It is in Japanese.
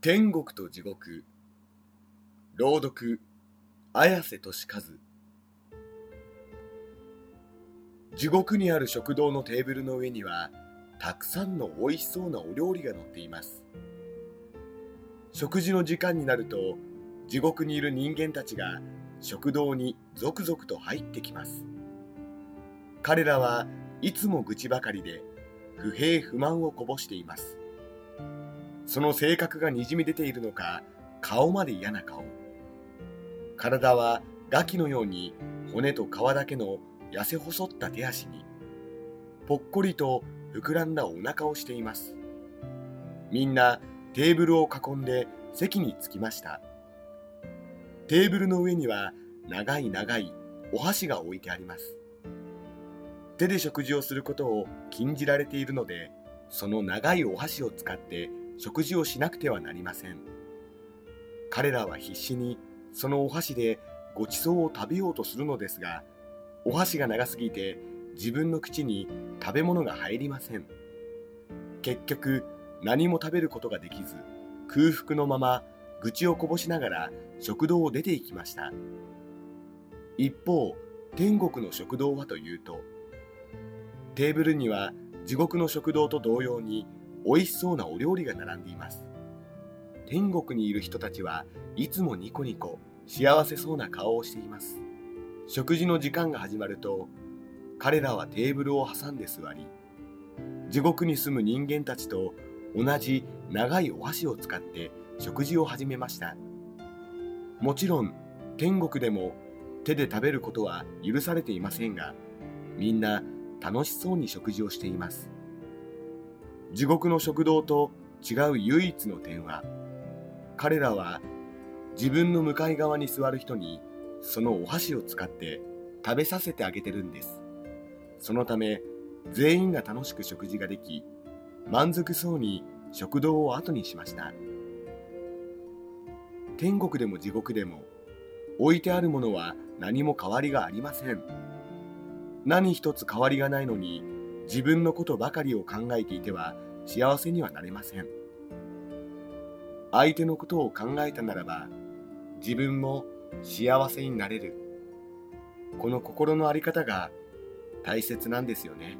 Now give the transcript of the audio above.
天国と地獄朗読綾瀬俊和。地獄にある食堂のテーブルの上にはたくさんの美味しそうなお料理が載っています。食事の時間になると地獄にいる人間たちが食堂に続々と入ってきます。彼らはいつも愚痴ばかりで不平不満をこぼしています。その性格がにじみ出ているのか顔まで嫌な顔。体はガキのように骨と皮だけの痩せ細った手足にぽっこりと膨らんだお腹をしています。みんなテーブルを囲んで席に着きました。テーブルの上には長い長いお箸が置いてあります。手で食事をすることを禁じられているのでその長いお箸を使って食事をしなくてはなりません。彼らは必死にそのお箸でごちそうを食べようとするのですがお箸が長すぎて自分の口に食べ物が入りません。結局何も食べることができず空腹のまま愚痴をこぼしながら食堂を出て行きました。一方天国の食堂はというとテーブルには地獄の食堂と同様に美味しそうなお料理が並んでいます。天国にいる人たちはいつもニコニコ幸せそうな顔をしています。食事の時間が始まると彼らはテーブルを挟んで座り地獄に住む人間たちと同じ長いお箸を使って食事を始めました。もちろん天国でも手で食べることは許されていませんがみんな楽しそうに食事をしています。地獄の食堂と違う唯一の点は彼らは自分の向かい側に座る人にそのお箸を使って食べさせてあげてるんです。そのため全員が楽しく食事ができ満足そうに食堂を後にしました。天国でも地獄でも置いてあるものは何も変わりがありません。何一つ変わりがないのに自分のことばかりを考えていては幸せにはなれません相手のことを考えたならば自分も幸せになれるこの心の在り方が大切なんですよね。